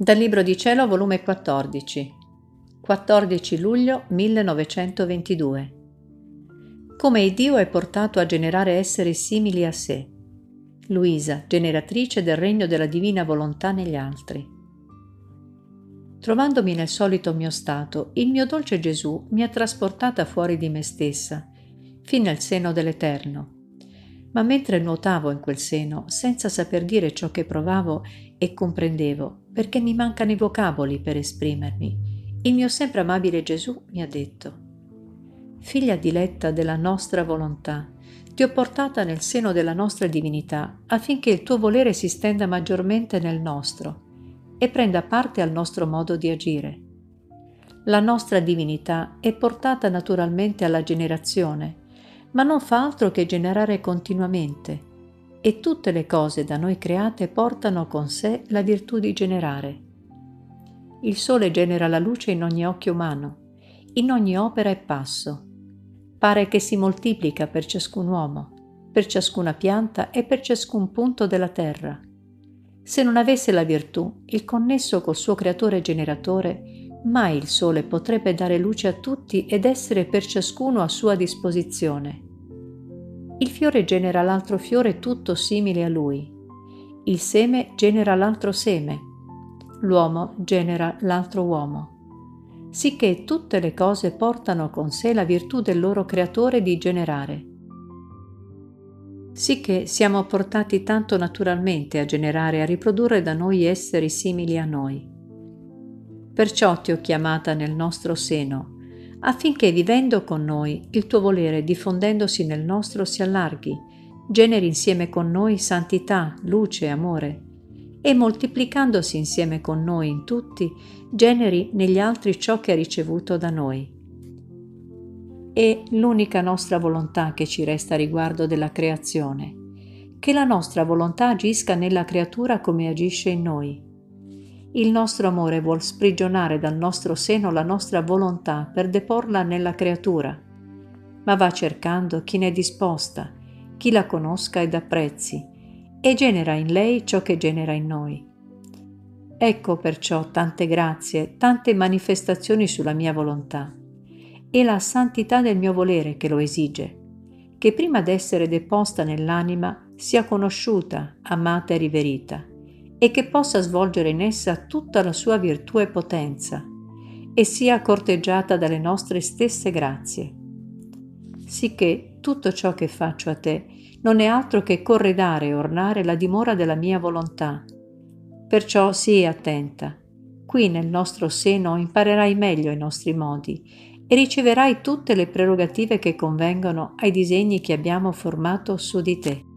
Dal Libro di Cielo, volume 14, 14 luglio 1922. Come il Dio è portato a generare esseri simili a sé. Luisa, generatrice del regno della divina volontà negli altri. Trovandomi nel solito mio stato, il mio dolce Gesù mi ha trasportata fuori di me stessa, fin nel seno dell'Eterno ma mentre nuotavo in quel seno, senza saper dire ciò che provavo e comprendevo, perché mi mancano i vocaboli per esprimermi, il mio sempre amabile Gesù mi ha detto, Figlia diletta della nostra volontà, ti ho portata nel seno della nostra divinità affinché il tuo volere si stenda maggiormente nel nostro e prenda parte al nostro modo di agire. La nostra divinità è portata naturalmente alla generazione, ma non fa altro che generare continuamente e tutte le cose da noi create portano con sé la virtù di generare. Il sole genera la luce in ogni occhio umano, in ogni opera e passo. Pare che si moltiplica per ciascun uomo, per ciascuna pianta e per ciascun punto della terra. Se non avesse la virtù, il connesso col suo creatore generatore, mai il sole potrebbe dare luce a tutti ed essere per ciascuno a sua disposizione. Il fiore genera l'altro fiore tutto simile a lui. Il seme genera l'altro seme. L'uomo genera l'altro uomo. Sicché tutte le cose portano con sé la virtù del loro creatore di generare. Sicché siamo portati tanto naturalmente a generare e a riprodurre da noi esseri simili a noi. Perciò ti ho chiamata nel nostro seno, affinché vivendo con noi il tuo volere diffondendosi nel nostro si allarghi, generi insieme con noi santità, luce e amore, e moltiplicandosi insieme con noi in tutti, generi negli altri ciò che ha ricevuto da noi. È l'unica nostra volontà che ci resta riguardo della creazione, che la nostra volontà agisca nella creatura come agisce in noi il nostro amore vuol sprigionare dal nostro seno la nostra volontà per deporla nella creatura, ma va cercando chi ne è disposta, chi la conosca ed apprezzi, e genera in lei ciò che genera in noi. Ecco perciò tante grazie, tante manifestazioni sulla mia volontà. È la santità del mio volere che lo esige, che prima d'essere deposta nell'anima sia conosciuta, amata e riverita e che possa svolgere in essa tutta la sua virtù e potenza e sia corteggiata dalle nostre stesse grazie. Sicché tutto ciò che faccio a te non è altro che corredare e ornare la dimora della mia volontà. Perciò sii attenta. Qui nel nostro seno imparerai meglio i nostri modi e riceverai tutte le prerogative che convengono ai disegni che abbiamo formato su di te.